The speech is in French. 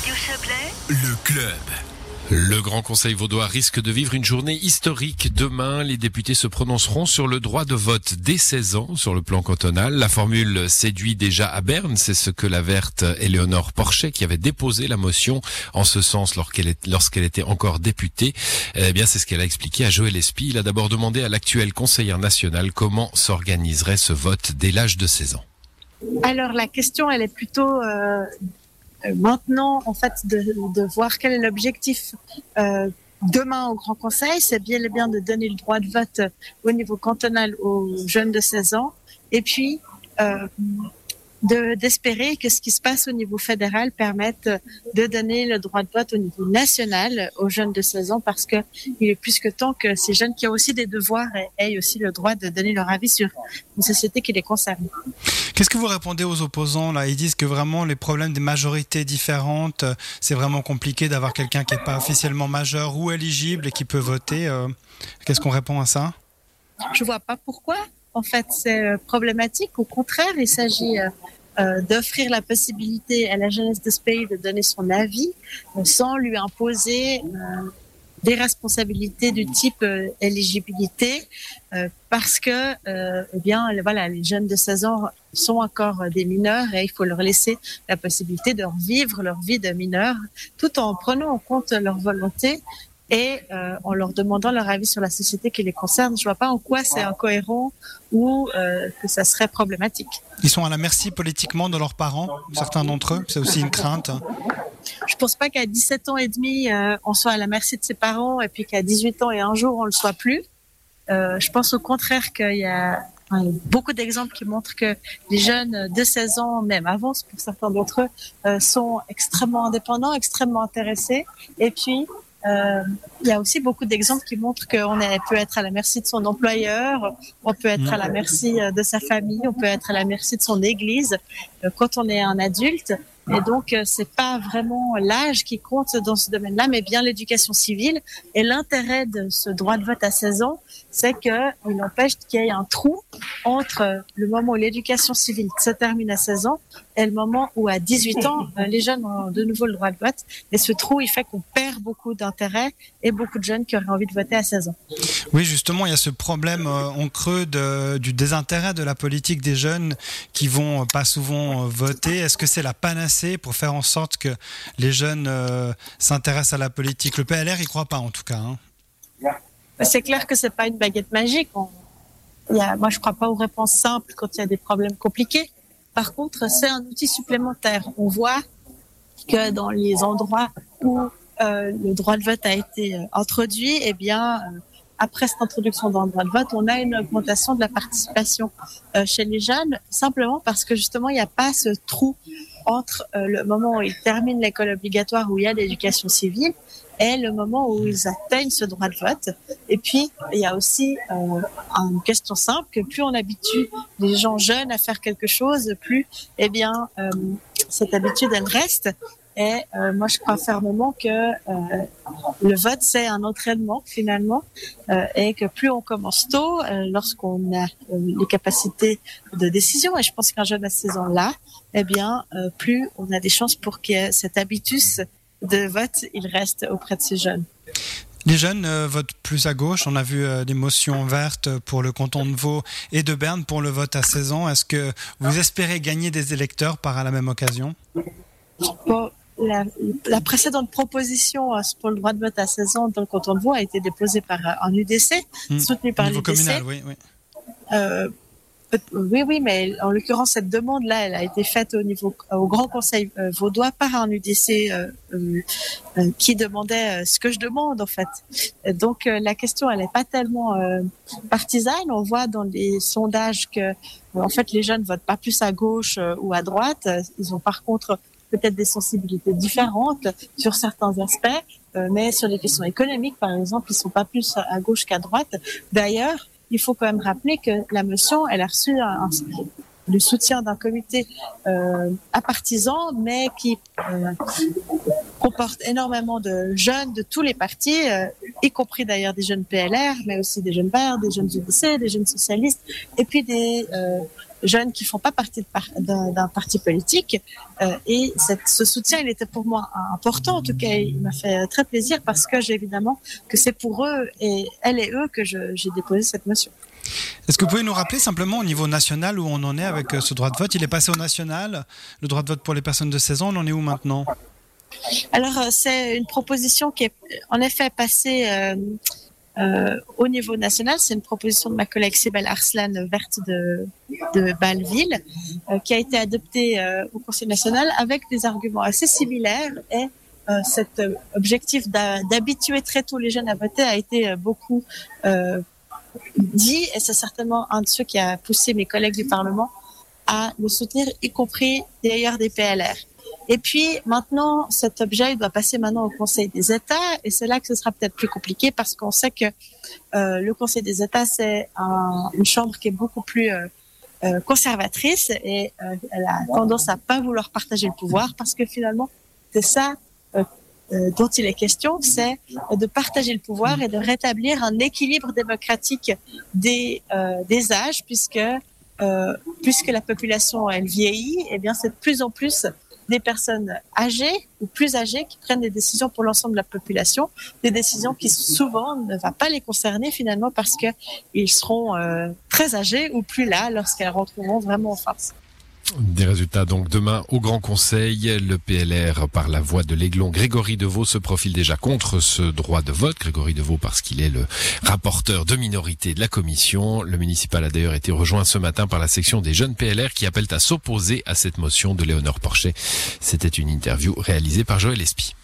Radio Chablais, Le club. Le Grand Conseil vaudois risque de vivre une journée historique. Demain, les députés se prononceront sur le droit de vote dès 16 ans sur le plan cantonal. La formule séduit déjà à Berne. C'est ce que la verte Éléonore Porchet, qui avait déposé la motion en ce sens lorsqu'elle est- lorsqu'elle était encore députée, eh bien, c'est ce qu'elle a expliqué à Joël Espy. Il a d'abord demandé à l'actuel conseillère nationale comment s'organiserait ce vote dès l'âge de 16 ans. Alors la question, elle est plutôt euh, maintenant, en fait, de, de voir quel est l'objectif euh, demain au Grand Conseil. C'est bien et bien de donner le droit de vote au niveau cantonal aux jeunes de 16 ans, et puis euh, de- d'espérer que ce qui se passe au niveau fédéral permette de donner le droit de vote au niveau national aux jeunes de 16 ans, parce que il est plus que temps que ces jeunes qui ont aussi des devoirs aient aussi le droit de donner leur avis sur une société qui les concerne. Qu'est-ce que vous répondez aux opposants là? Ils disent que vraiment les problèmes des majorités différentes, c'est vraiment compliqué d'avoir quelqu'un qui n'est pas officiellement majeur ou éligible et qui peut voter. euh. Qu'est-ce qu'on répond à ça? Je vois pas pourquoi. En fait, c'est euh, problématique. Au contraire, il s'agit euh, euh, d'offrir la possibilité à la jeunesse de ce pays de donner son avis sans lui imposer des responsabilités du type éligibilité, parce que, eh bien, voilà, les jeunes de 16 ans sont encore des mineurs et il faut leur laisser la possibilité de vivre leur vie de mineur, tout en prenant en compte leur volonté et euh, en leur demandant leur avis sur la société qui les concerne. Je vois pas en quoi c'est incohérent ou euh, que ça serait problématique. Ils sont à la merci politiquement de leurs parents, certains d'entre eux. C'est aussi une crainte. Je pense pas qu'à 17 ans et demi, euh, on soit à la merci de ses parents et puis qu'à 18 ans et un jour, on le soit plus. Euh, je pense au contraire qu'il y a beaucoup d'exemples qui montrent que les jeunes de 16 ans, même avant pour certains d'entre eux, euh, sont extrêmement indépendants, extrêmement intéressés. Et puis, il y a aussi beaucoup d'exemples qui montrent qu'on peut être à la merci de son employeur, on peut être à la merci euh, de sa famille, on peut être à la merci de son église euh, quand on est un adulte. Et donc, euh, c'est pas vraiment l'âge qui compte dans ce domaine-là, mais bien l'éducation civile. Et l'intérêt de ce droit de vote à 16 ans, c'est qu'il empêche qu'il y ait un trou entre le moment où l'éducation civile se termine à 16 ans et le moment où à 18 ans, les jeunes ont de nouveau le droit de vote. Et ce trou, il fait qu'on perd beaucoup d'intérêt et beaucoup de jeunes qui auraient envie de voter à 16 ans. Oui, justement, il y a ce problème euh, en creux de- du désintérêt de la politique des jeunes qui vont euh, pas souvent euh, voter. Est-ce que c'est la panacée pour faire en sorte que les jeunes euh, s'intéressent à la politique? Le PLR, il croit pas en tout cas. hein. C'est clair que c'est pas une baguette magique. On- il y a, moi, je crois pas aux réponses simples quand il y a des problèmes compliqués. Par contre, c'est un outil supplémentaire. On voit que dans les endroits où euh, le droit de vote a été euh, introduit, eh bien, euh, après cette introduction dans droit de vote, on a une augmentation de la participation chez les jeunes, simplement parce que justement, il n'y a pas ce trou entre le moment où ils terminent l'école obligatoire, où il y a l'éducation civile, et le moment où ils atteignent ce droit de vote. Et puis, il y a aussi euh, une question simple, que plus on habitue les gens jeunes à faire quelque chose, plus, eh bien, euh, cette habitude, elle reste. Et euh, moi, je crois fermement que euh, le vote, c'est un entraînement finalement, euh, et que plus on commence tôt, euh, lorsqu'on a euh, les capacités de décision, et je pense qu'un jeune à 16 ans là, eh bien, euh, plus on a des chances pour que cet habitus de vote, il reste auprès de ces jeunes. Les jeunes euh, votent plus à gauche. On a vu euh, des motions vertes pour le canton de Vaud et de Berne pour le vote à 16 ans. Est-ce que vous espérez gagner des électeurs par la même occasion? Bon, la, la précédente proposition euh, pour le droit de vote à 16 ans dans le canton de Vaud a été déposée par un UDC, Hmm. soutenu Au par l'UDC. oui, oui. Euh, oui, oui, mais en l'occurrence, cette demande-là, elle a été faite au niveau au Grand Conseil euh, vaudois par un UDC euh, euh, euh, qui demandait euh, ce que je demande en fait. Et donc euh, la question, elle n'est pas tellement partisane. On voit dans les sondages que en fait les jeunes votent pas plus à gauche ou à droite. Ils ont par contre peut-être des sensibilités différentes sur certains aspects, mais sur les questions économiques, par exemple, ils sont pas plus à gauche qu'à droite. D'ailleurs, il faut quand même rappeler que la motion, elle a reçu le soutien d'un comité euh, apartisan, mais qui euh, comporte énormément de jeunes de tous les partis, euh, y compris d'ailleurs des jeunes PLR, mais aussi des jeunes Verts, des jeunes UDC, des jeunes socialistes, et puis des, euh, jeunes qui font pas partie d'un parti politique. Euh, et ce soutien, il était pour moi important. En tout cas, il m'a fait très plaisir parce que j'ai évidemment que c'est pour eux et elles et eux que j'ai déposé cette motion. Est-ce que vous pouvez nous rappeler simplement au niveau national où on en est avec ce droit de vote? Il est passé au national, le droit de vote pour les personnes de 16 ans, on en est où maintenant? Alors, euh, c'est une proposition qui est en effet passée euh, euh, au niveau national. C'est une proposition de ma collègue Sibel Arslan, verte de, de qui a été adoptée au Conseil national avec des arguments assez similaires et cet objectif d'habituer très tôt les jeunes à voter a été beaucoup dit et c'est certainement un de ceux qui a poussé mes collègues du Parlement à le soutenir, y compris d'ailleurs des PLR. Et puis maintenant, cet objet il doit passer maintenant au Conseil des États, et c'est là que ce sera peut-être plus compliqué parce qu'on sait que euh, le Conseil des États c'est un, une chambre qui est beaucoup plus euh, euh, conservatrice et euh, elle a tendance à pas vouloir partager le pouvoir parce que finalement c'est ça euh, euh, dont il est question, c'est de partager le pouvoir et de rétablir un équilibre démocratique des, âges, puisque puisque la population elle vieillit, et eh bien c'est de plus en plus des personnes âgées ou plus âgées qui prennent des décisions pour l'ensemble de la population, des décisions qui souvent ne vont pas les concerner finalement parce qu'ils seront euh, très âgés ou plus là lorsqu'elles rentreront vraiment en face. Des résultats donc demain au Grand Conseil. Le PLR, par la voix de l'aiglon Grégory Deveau, se profile déjà contre ce droit de vote. Grégory Deveau parce qu'il est le rapporteur de minorité de la commission. Le municipal a d'ailleurs été rejoint ce matin par la section des jeunes PLR qui appellent à s'opposer à cette motion de Léonore Porchet. C'était une interview réalisée par Joël Espy.